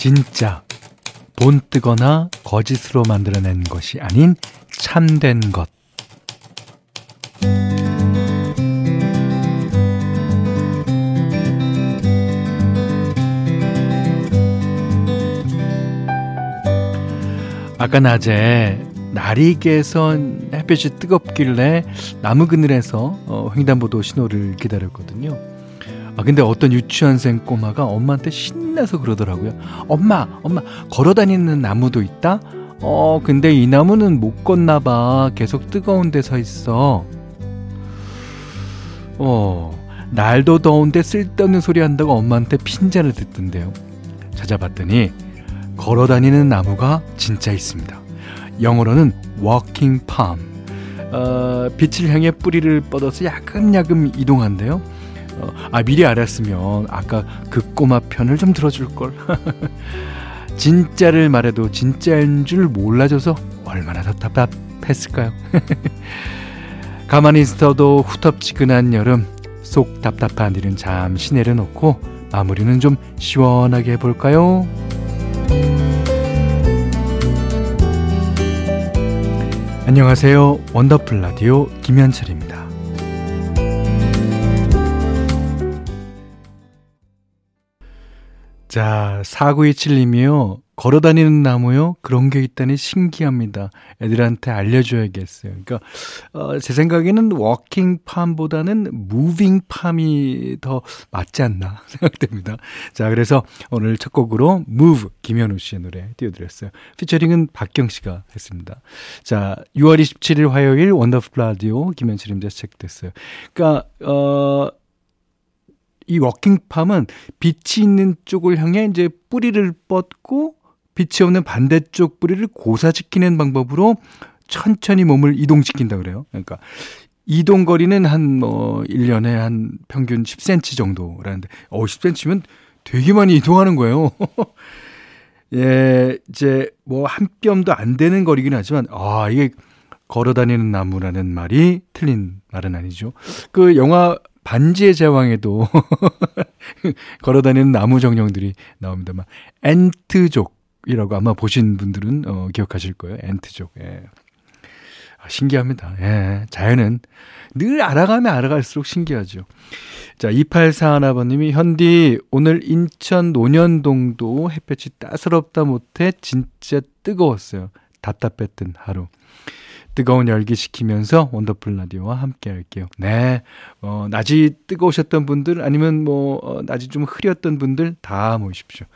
진짜 본 뜨거나 거짓으로 만들어낸 것이 아닌 참된 것. 아까 낮에 날이 개선 햇볕이 뜨겁길래 나무 그늘에서 어, 횡단보도 신호를 기다렸거든요. 아 근데 어떤 유치원생 꼬마가 엄마한테 신나서 그러더라고요. 엄마, 엄마 걸어다니는 나무도 있다. 어 근데 이 나무는 못 건나봐. 계속 뜨거운 데 서 있어. 어 날도 더운데 쓸데없는 소리 한다고 엄마한테 핀잔을 듣던데요. 찾아봤더니 걸어다니는 나무가 진짜 있습니다. 영어로는 walking palm. 어, 빛을 향해 뿌리를 뻗어서 야금야금 이동한대요. 어, 아 미리 알았으면 아까 그 꼬마 편을 좀 들어줄 걸. 진짜를 말해도 진짜인 줄 몰라줘서 얼마나 답답했을까요? 가만히 있어도 후텁지근한 여름 속 답답한 일은 잠시 내려놓고 마무리는 좀 시원하게 해볼까요? 안녕하세요. 원더풀 라디오 김현철입니다. 자, 4927님이요. 걸어 다니는 나무요? 그런 게 있다니 신기합니다. 애들한테 알려줘야겠어요. 그러니까, 어, 제 생각에는 walking palm보다는 moving palm이 더 맞지 않나 생각됩니다. 자, 그래서 오늘 첫 곡으로 Move 김현우 씨의 노래 띄워드렸어요. 피처링은 박경 씨가 했습니다. 자, 6월 27일 화요일 원더풀 라디오 김현철입니다. 시작됐어요. 그러니까, 어, 이 워킹팜은 빛이 있는 쪽을 향해 이제 뿌리를 뻗고 빛이 없는 반대쪽 뿌리를 고사시키는 방법으로 천천히 몸을 이동시킨다 그래요. 그러니까 이동 거리는 한뭐 1년에 한 평균 10cm 정도라는데 어 10cm면 되게 많이 이동하는 거예요. 예, 이제 뭐 한 뼘도 안 되는 거리긴 하지만 아, 이게 걸어 다니는 나무라는 말이 틀린 말은 아니죠. 그 영화 반지의 제왕에도 걸어다니는 나무 정령들이 나옵니다만 엔트족이라고 아마 보신 분들은 어, 기억하실 거예요. 엔트족. 예. 아, 신기합니다. 예. 자연은 늘 알아가면 알아갈수록 신기하죠. 자, 2841아버님이 현디 오늘 인천 논현동도 햇볕이 따스럽다 못해 진짜 뜨거웠어요. 답답했던 하루. 뜨거운 열기 식히면서 원더풀 라디오와 함께 할게요. 네. 어, 낮이 뜨거우셨던 분들 아니면 뭐 어, 낮이 좀 흐렸던 분들 다 모이십시오.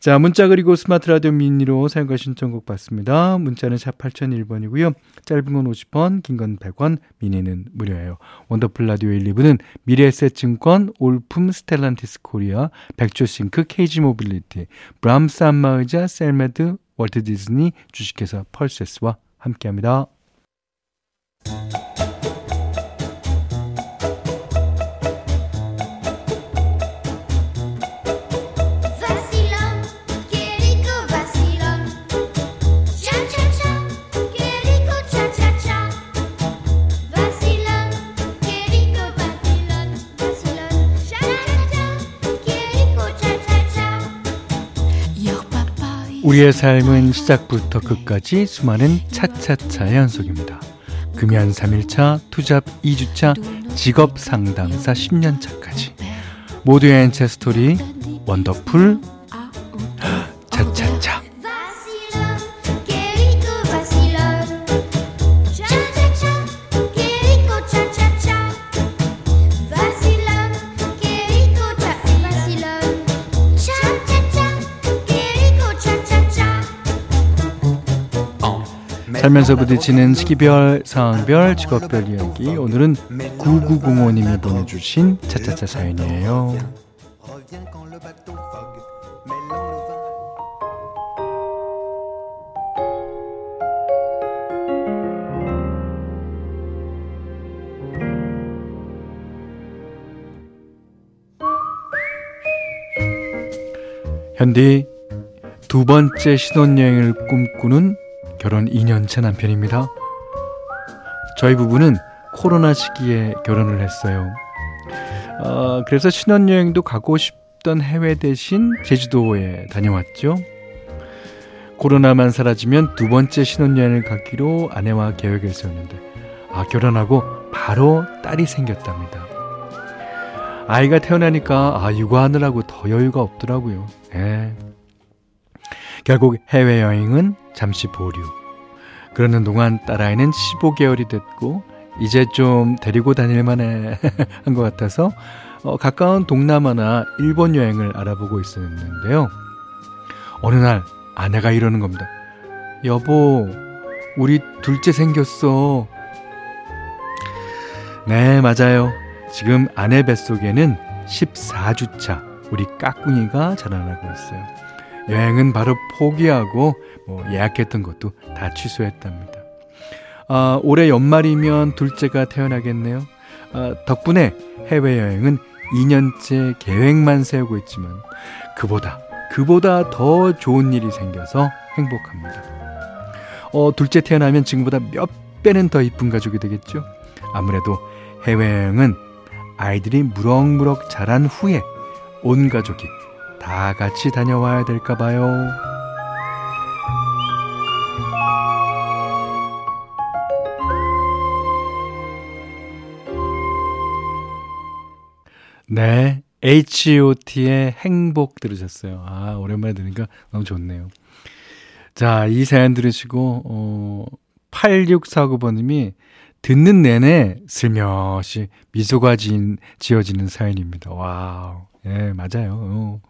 자, 문자 그리고 스마트 라디오 미니로 사연과 신청곡 받습니다. 문자는 샵 8001번이고요. 짧은 건 50원, 긴 건 100원, 미니는 무료예요. 원더풀 라디오 1, 2부는 미래에셋증권, 올품 스텔란티스 코리아, 백조싱크, 케이지 모빌리티, 브람스 안마의자, 셀메드, 월트 디즈니, 주식회사 펄세스와 함께합니다. 우리의 삶은 시작부터 끝까지 수많은 차차차의 연속입니다. 금연 3일차, 투잡 2주차, 직업 상담사 10년차까지 모두의 N차 스토리 원더풀 살면서 부딪히는 시기별, 상황별, 직업별 이야기. 오늘은 9905님이 보내주신 차차차 사연이에요. 현디 두 번째 신혼여행을 꿈꾸는 결혼 2년차 남편입니다. 저희 부부는 코로나 시기에 결혼을 했어요. 어, 그래서 신혼여행도 가고 싶던 해외 대신 제주도에 다녀왔죠. 코로나만 사라지면 두 번째 신혼여행을 가기로 아내와 계획을 세웠는데, 아, 결혼하고 바로 딸이 생겼답니다. 아이가 태어나니까, 아, 육아하느라고 더 여유가 없더라고요. 예. 결국 해외여행은 잠시 보류. 그러는 동안 딸아이는 15개월이 됐고, 이제 좀 데리고 다닐 만해 한 것 같아서, 어, 가까운 동남아나 일본 여행을 알아보고 있었는데요. 어느 날 아내가 이러는 겁니다. 여보, 우리 둘째 생겼어. 네, 맞아요. 지금 아내 뱃속에는 14주차 우리 까꿍이가 자라나고 있어요. 여행은 바로 포기하고 뭐 예약했던 것도 다 취소했답니다. 아, 올해 연말이면 둘째가 태어나겠네요. 아, 덕분에 해외여행은 2년째 계획만 세우고 있지만 그보다 그보다 더 좋은 일이 생겨서 행복합니다. 어, 둘째 태어나면 지금보다 몇 배는 더 이쁜 가족이 되겠죠? 아무래도 해외여행은 아이들이 무럭무럭 자란 후에 온 가족이 다 같이 다녀와야 될까 봐요. 네. H.O.T의 행복 들으셨어요. 아, 오랜만에 들으니까 너무 좋네요. 자, 이 사연 들으시고, 어, 8649번님이 듣는 내내 슬며시 미소가 지, 지어지는 사연입니다. 와우. 예, 맞아요. 어.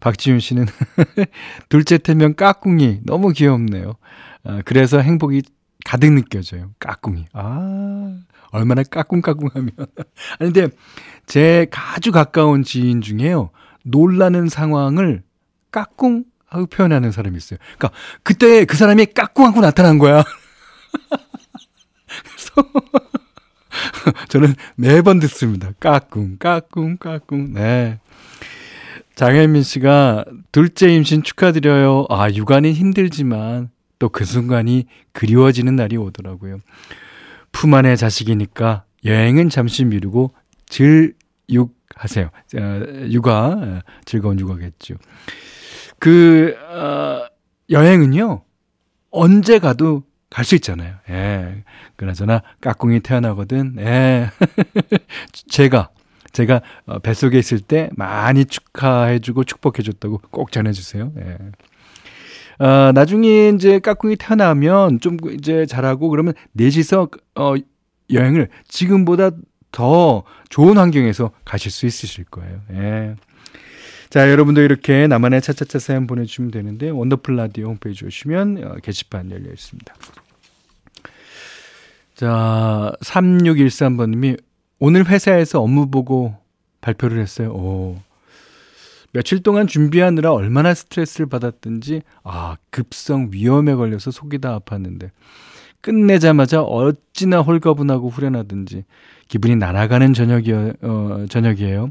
박지윤 씨는 둘째 태명 까꿍이 너무 귀엽네요. 아, 그래서 행복이 가득 느껴져요. 까꿍이. 아, 얼마나 까꿍까꿍하면. 아니, 근데 제 아주 가까운 지인 중에요. 놀라는 상황을 까꿍 하고 표현하는 사람이 있어요. 그러니까 그때 그 사람이 까꿍하고 나타난 거야. 그래서 저는 매번 듣습니다. 까꿍, 까꿍, 까꿍. 네. 장혜민 씨가 둘째 임신 축하드려요. 아, 육아는 힘들지만 또 그 순간이 그리워지는 날이 오더라고요. 품 안의 자식이니까 여행은 잠시 미루고 즐육하세요. 어, 육아, 어, 즐거운 육아겠죠. 그, 어, 여행은요, 언제 가도 갈 수 있잖아요. 예. 그나저나, 까꿍이 태어나거든. 예. 제가, 제가 어, 뱃속에 있을 때 많이 축하해주고 축복해줬다고 꼭 전해주세요. 예. 어, 나중에 이제 까꿍이 태어나면 좀 이제 잘하고 그러면 넷이서 어, 여행을 지금보다 더 좋은 환경에서 가실 수 있으실 거예요. 예. 자, 여러분도 이렇게 나만의 차차차 사연 보내주시면 되는데, 원더풀 라디오 홈페이지 오시면 어, 게시판 열려 있습니다. 자, 3613번님이 오늘 회사에서 업무 보고 발표를 했어요. 오. 며칠 동안 준비하느라 얼마나 스트레스를 받았든지, 아, 급성 위험에 걸려서 속이 다 아팠는데, 끝내자마자 어찌나 홀가분하고 후련하든지, 기분이 날아가는 저녁이어, 어, 저녁이에요.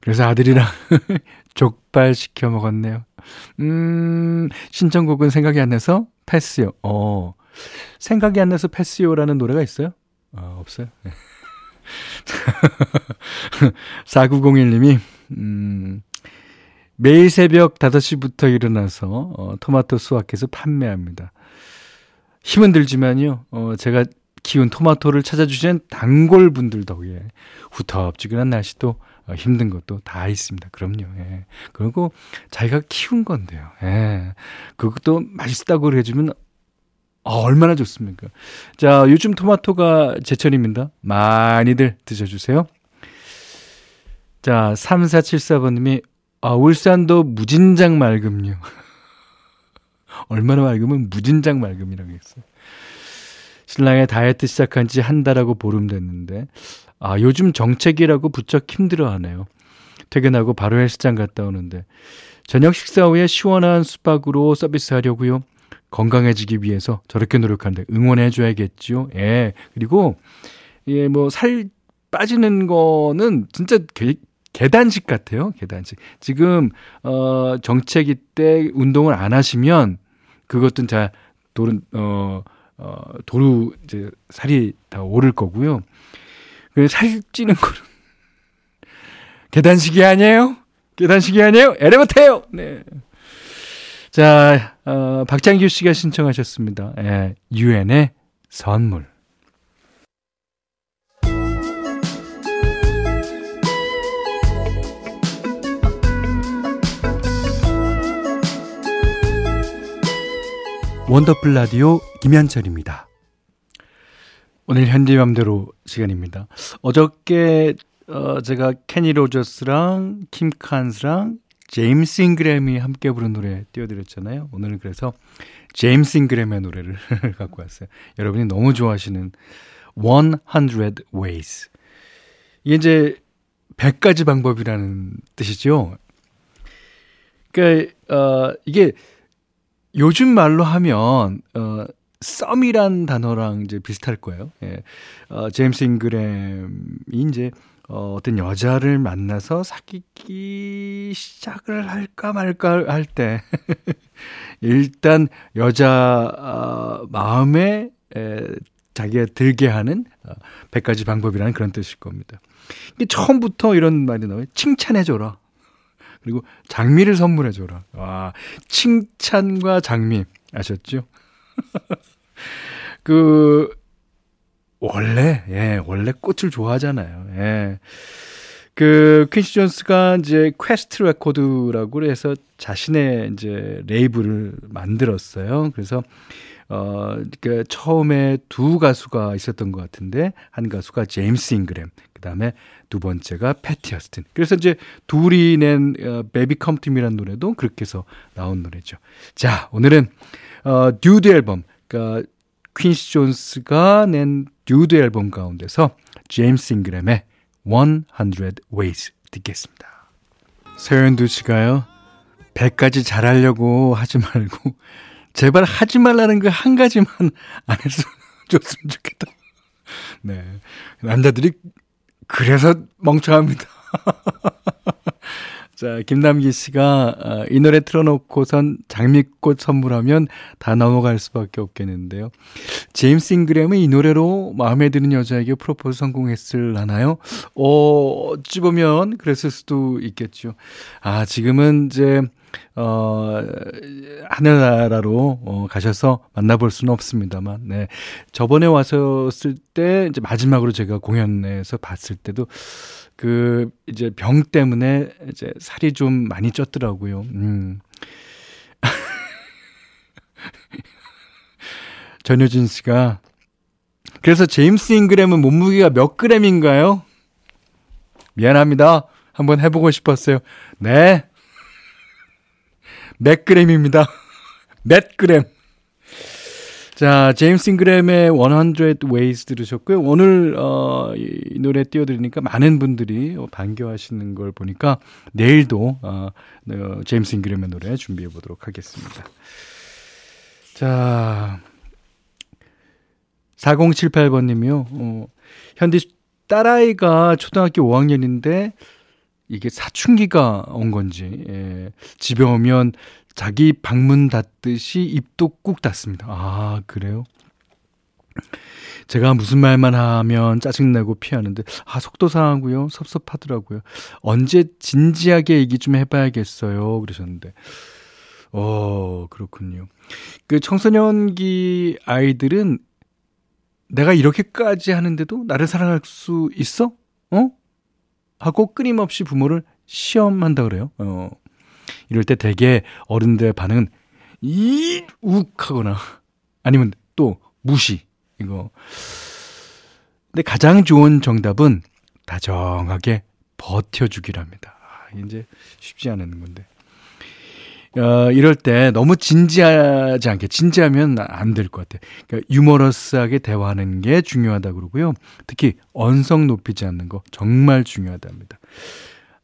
그래서 아들이랑 족발 시켜 먹었네요. 음, 신청곡은 생각이 안 나서 패스요. 어, 생각이 안 나서 패스요라는 노래가 있어요? 아, 없어요. 4901님이, 음, 매일 새벽 5시부터 일어나서, 어, 토마토 수확해서 판매합니다. 힘은 들지만요, 어, 제가 키운 토마토를 찾아주시는 단골 분들 덕에 후텁지근한 날씨도 어, 힘든 것도 다 있습니다. 그럼요. 예. 그리고 자기가 키운 건데요. 예. 그것도 맛있다고 해주면 어, 얼마나 좋습니까? 자, 요즘 토마토가 제철입니다. 많이들 드셔주세요. 자, 3474번님이, 아, 울산도 무진장 맑음요. 얼마나 맑으면 무진장 맑음이라고 했어요. 신랑의 다이어트 시작한 지 한 달하고 보름 됐는데, 아, 요즘 정책이라고 부쩍 힘들어 하네요. 퇴근하고 바로 헬스장 갔다 오는데, 저녁 식사 후에 시원한 수박으로 서비스 하려고요. 건강해지기 위해서 저렇게 노력하는데 응원해줘야겠죠. 예. 그리고, 예, 뭐, 살 빠지는 거는 진짜 개, 계단식 같아요. 계단식. 지금, 어, 정책이 때 운동을 안 하시면, 그것도 다, 도른, 어, 어, 도루 이제 살이 다 오를 거고요. 그 살 찌는 거는 계단식이 아니에요? 계단식이 아니에요. 엘리베이터예요. 네. 자, 어, 박장규 씨가 신청하셨습니다. 예, 유엔의 선물. 원더풀 라디오 김현철입니다. 오늘 현디 맘대로 시간입니다. 어저께 어, 제가 케니 로저스랑 킴 칸스랑 제임스 잉그램이 함께 부른 노래 띄워드렸잖아요. 오늘은 그래서 제임스 잉그램의 노래를 갖고 왔어요. 여러분이 너무 좋아하시는 100 Ways. 이게 이제 100가지 방법이라는 뜻이죠. 그러니까 어, 이게 요즘 말로 하면 어 썸이란 단어랑 이제 비슷할 거예요. 예. 어, 제임스 잉그램이 이제 어, 어떤 여자를 만나서 사귀기 시작을 할까 말까 할 때, 일단 여자 어, 마음에 에, 자기가 들게 하는 어, 100가지 방법이라는 그런 뜻일 겁니다. 이게 처음부터 이런 말이 나와요. 칭찬해줘라. 그리고 장미를 선물해줘라. 와, 칭찬과 장미. 아셨죠? 그, 원래, 예, 원래 꽃을 좋아하잖아요. 예. 그, 퀸시 존스가 이제 퀘스트 레코드라고 해서 자신의 이제 레이블을 만들었어요. 그래서, 어, 그 처음에 두 가수가 있었던 것 같은데, 한 가수가 제임스 잉그램, 그 다음에 두 번째가 패티 어스틴. 그래서 이제 둘이 낸 어, Baby, Come to Me라는 노래도 그렇게 해서 나온 노래죠. 자, 오늘은 어, The Dude 앨범, 그러니까 퀸시 존스가 낸 The Dude 앨범 가운데서 제임스 잉그램의 100 Ways 듣겠습니다. 서현두 씨가요. 100가지 잘하려고 하지 말고 제발 하지 말라는 그 한 가지만 안 했으면 좋으면 좋겠다. 네. 남자들이 그래서 멍청합니다. 자, 김남기 씨가 어, 이 노래 틀어놓고선 장미꽃 선물하면 다 넘어갈 수밖에 없겠는데요. 제임스 잉그램은 이 노래로 마음에 드는 여자에게 프로포즈 성공했을라나요? 어, 어찌 보면 그랬을 수도 있겠죠. 아, 지금은 이제 어, 하늘나라로 어, 가셔서 만나볼 수는 없습니다만, 네. 저번에 왔었을 때, 이제 마지막으로 제가 공연에서 봤을 때도, 그, 이제 병 때문에 이제 살이 좀 많이 쪘더라고요. 음. 전효진 씨가, 그래서 제임스 잉그램은 몸무게가 몇 그램인가요? 미안합니다. 한번 해보고 싶었어요. 네. 몇 그램입니다. 몇 그램. 자, 제임스 잉그램의 100 Ways 들으셨고요. 오늘 어, 이 노래 띄워드리니까 많은 분들이 반겨하시는 걸 보니까 내일도 어, 어, 제임스 잉그램의 노래 준비해 보도록 하겠습니다. 자, 4078번님이요. 어, 현디 딸아이가 초등학교 5학년인데 이게 사춘기가 온 건지 예, 집에 오면 자기 방문 닫듯이 입도 꾹 닫습니다. 아, 그래요? 제가 무슨 말만 하면 짜증내고 피하는데, 아, 속도 상하고요. 섭섭하더라고요. 언제 진지하게 얘기 좀 해봐야겠어요. 그러셨는데. 어, 그렇군요. 그 청소년기 아이들은 내가 이렇게까지 하는데도 나를 사랑할 수 있어? 어? 하고 끊임없이 부모를 시험한다 그래요. 어. 이럴 때 대개 어른들의 반응은 이욱 하거나 아니면 또 무시 이거. 근데 가장 좋은 정답은 다정하게 버텨주기랍니다. 아, 이제 쉽지 않은 건데. 어, 이럴 때 너무 진지하지 않게, 진지하면 안 될 것 같아요. 그러니까 유머러스하게 대화하는 게 중요하다 그러고요. 특히 언성 높이지 않는 거 정말 중요하답니다.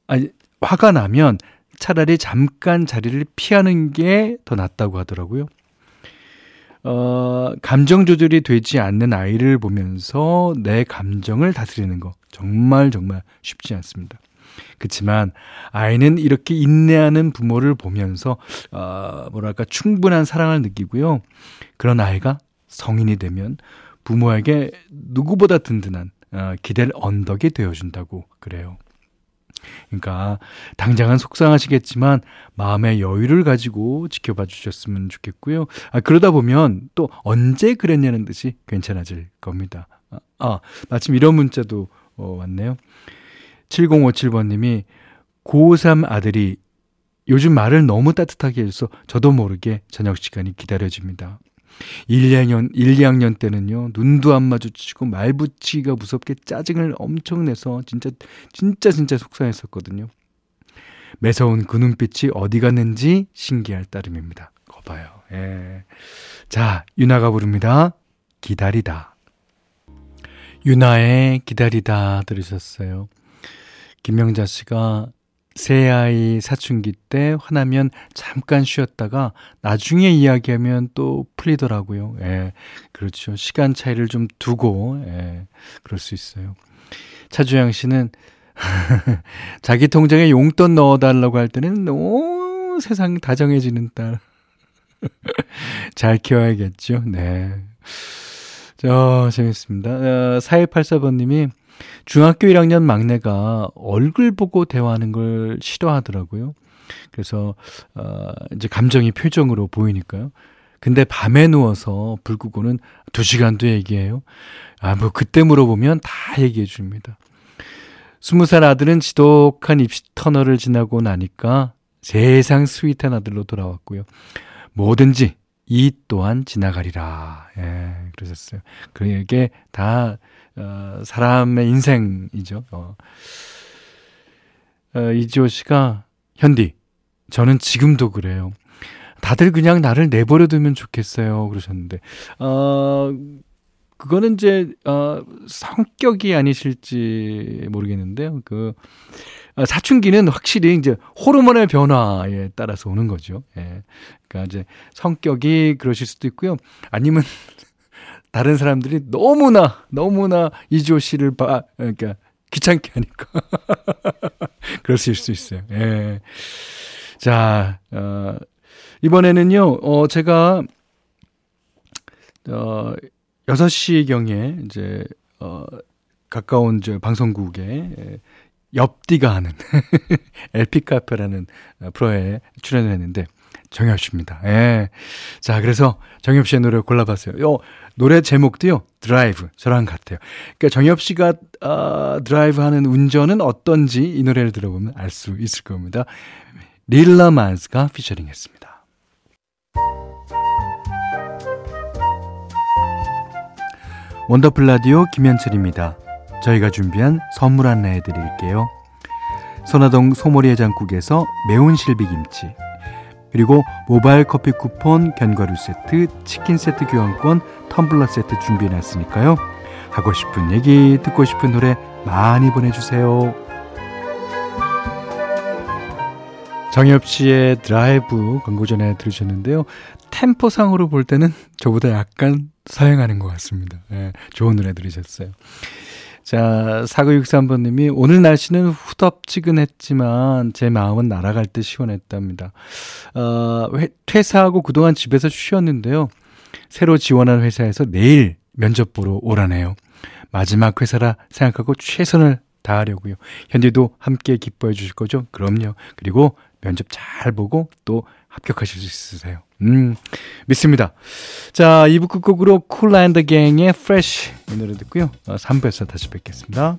아니, 화가 나면 차라리 잠깐 자리를 피하는 게 더 낫다고 하더라고요. 어, 감정 조절이 되지 않는 아이를 보면서 내 감정을 다스리는 거 정말 정말 쉽지 않습니다. 그렇지만 아이는 이렇게 인내하는 부모를 보면서 어, 뭐랄까 충분한 사랑을 느끼고요. 그런 아이가 성인이 되면 부모에게 누구보다 든든한 어, 기댈 언덕이 되어준다고 그래요. 그러니까 당장은 속상하시겠지만 마음의 여유를 가지고 지켜봐 주셨으면 좋겠고요. 아, 그러다 보면 또 언제 그랬냐는 듯이 괜찮아질 겁니다. 아, 아 마침 이런 문자도 어, 왔네요. 7057번님이 고3 아들이 요즘 말을 너무 따뜻하게 해서 저도 모르게 저녁 시간이 기다려집니다. 1, 2학년, 1, 2학년 때는요, 눈도 안 마주치고 말 붙이기가 무섭게 짜증을 엄청 내서 진짜, 진짜, 진짜 속상했었거든요. 매서운 그 눈빛이 어디 갔는지 신기할 따름입니다. 거봐요. 예. 자, 유나가 부릅니다. 기다리다. 유나의 기다리다 들으셨어요. 김명자 씨가 새 아이 사춘기 때 화나면 잠깐 쉬었다가 나중에 이야기하면 또 풀리더라고요. 예. 그렇죠. 시간 차이를 좀 두고, 예. 그럴 수 있어요. 차주영 씨는 자기 통장에 용돈 넣어달라고 할 때는, 오, 세상 다정해지는 딸. 잘 키워야겠죠. 네. 저, 재밌습니다. 어, 4184번님이 중학교 1학년 막내가 얼굴 보고 대화하는 걸 싫어하더라고요. 그래서 어 이제 감정이 표정으로 보이니까요. 근데 밤에 누워서 불 끄고는 2시간도 얘기해요. 아, 뭐 그때 물어보면 다 얘기해 줍니다. 20살 아들은 지독한 입시 터널을 지나고 나니까 세상 스윗한 아들로 돌아왔고요. 뭐든지 이 또한 지나가리라. 예, 그러셨어요. 그게 다 어, 사람의 인생이죠. 어. 어, 이지호 씨가 현디 저는 지금도 그래요. 다들 그냥 나를 내버려 두면 좋겠어요. 그러셨는데 어 그거는 이제 어 성격이 아니실지 모르겠는데요. 그 어, 사춘기는 확실히 이제 호르몬의 변화에 따라서 오는 거죠. 예. 그러니까 이제 성격이 그러실 수도 있고요. 아니면 다른 사람들이 너무나 너무나 이지호 씨를 봐 그러니까 귀찮게 하니까 그럴 수 있어요. 예. 자, 어, 이번에는요. 어 제가 어 6시 경에 이제 어 가까운 저 방송국에 옆디가 하는 LP 카페라는 프로에 출연을 했는데 정엽 씨입니다. 예. 자, 그래서 정엽 씨의 노래를 골라봤어요. 요 노래 제목도요. 드라이브. 저랑 같아요. 그러니까 정엽 씨가 어, 드라이브 하는 운전은 어떤지 이 노래를 들어보면 알 수 있을 겁니다. 릴라 만스가 피처링 했습니다. 원더풀 라디오 김현철입니다. 저희가 준비한 선물 안내해 드릴게요. 선화동 소머리 해장국에서 매운 실비김치 그리고 모바일 커피 쿠폰, 견과류 세트, 치킨 세트 교환권, 텀블러 세트 준비해 놨으니까요. 하고 싶은 얘기, 듣고 싶은 노래 많이 보내주세요. 정엽 씨의 드라이브 광고 전에 들으셨는데요. 템포상으로 볼 때는 저보다 약간 사행하는 것 같습니다. 네, 좋은 노래 들으셨어요. 자, 4963번님이 오늘 날씨는 후덥지근했지만 제 마음은 날아갈 듯 시원했답니다. 어, 회, 퇴사하고 그동안 집에서 쉬었는데요. 새로 지원한 회사에서 내일 면접 보러 오라네요. 마지막 회사라 생각하고 최선을 다하려고요. 현디도 함께 기뻐해 주실 거죠? 그럼요. 그리고 면접 잘 보고 또 합격하실 수 있으세요. 음, 믿습니다. 자, 2부 끝곡으로 쿨 앤더 갱의 Fresh 이 노래 듣고요. 3부에서 어, 다시 뵙겠습니다.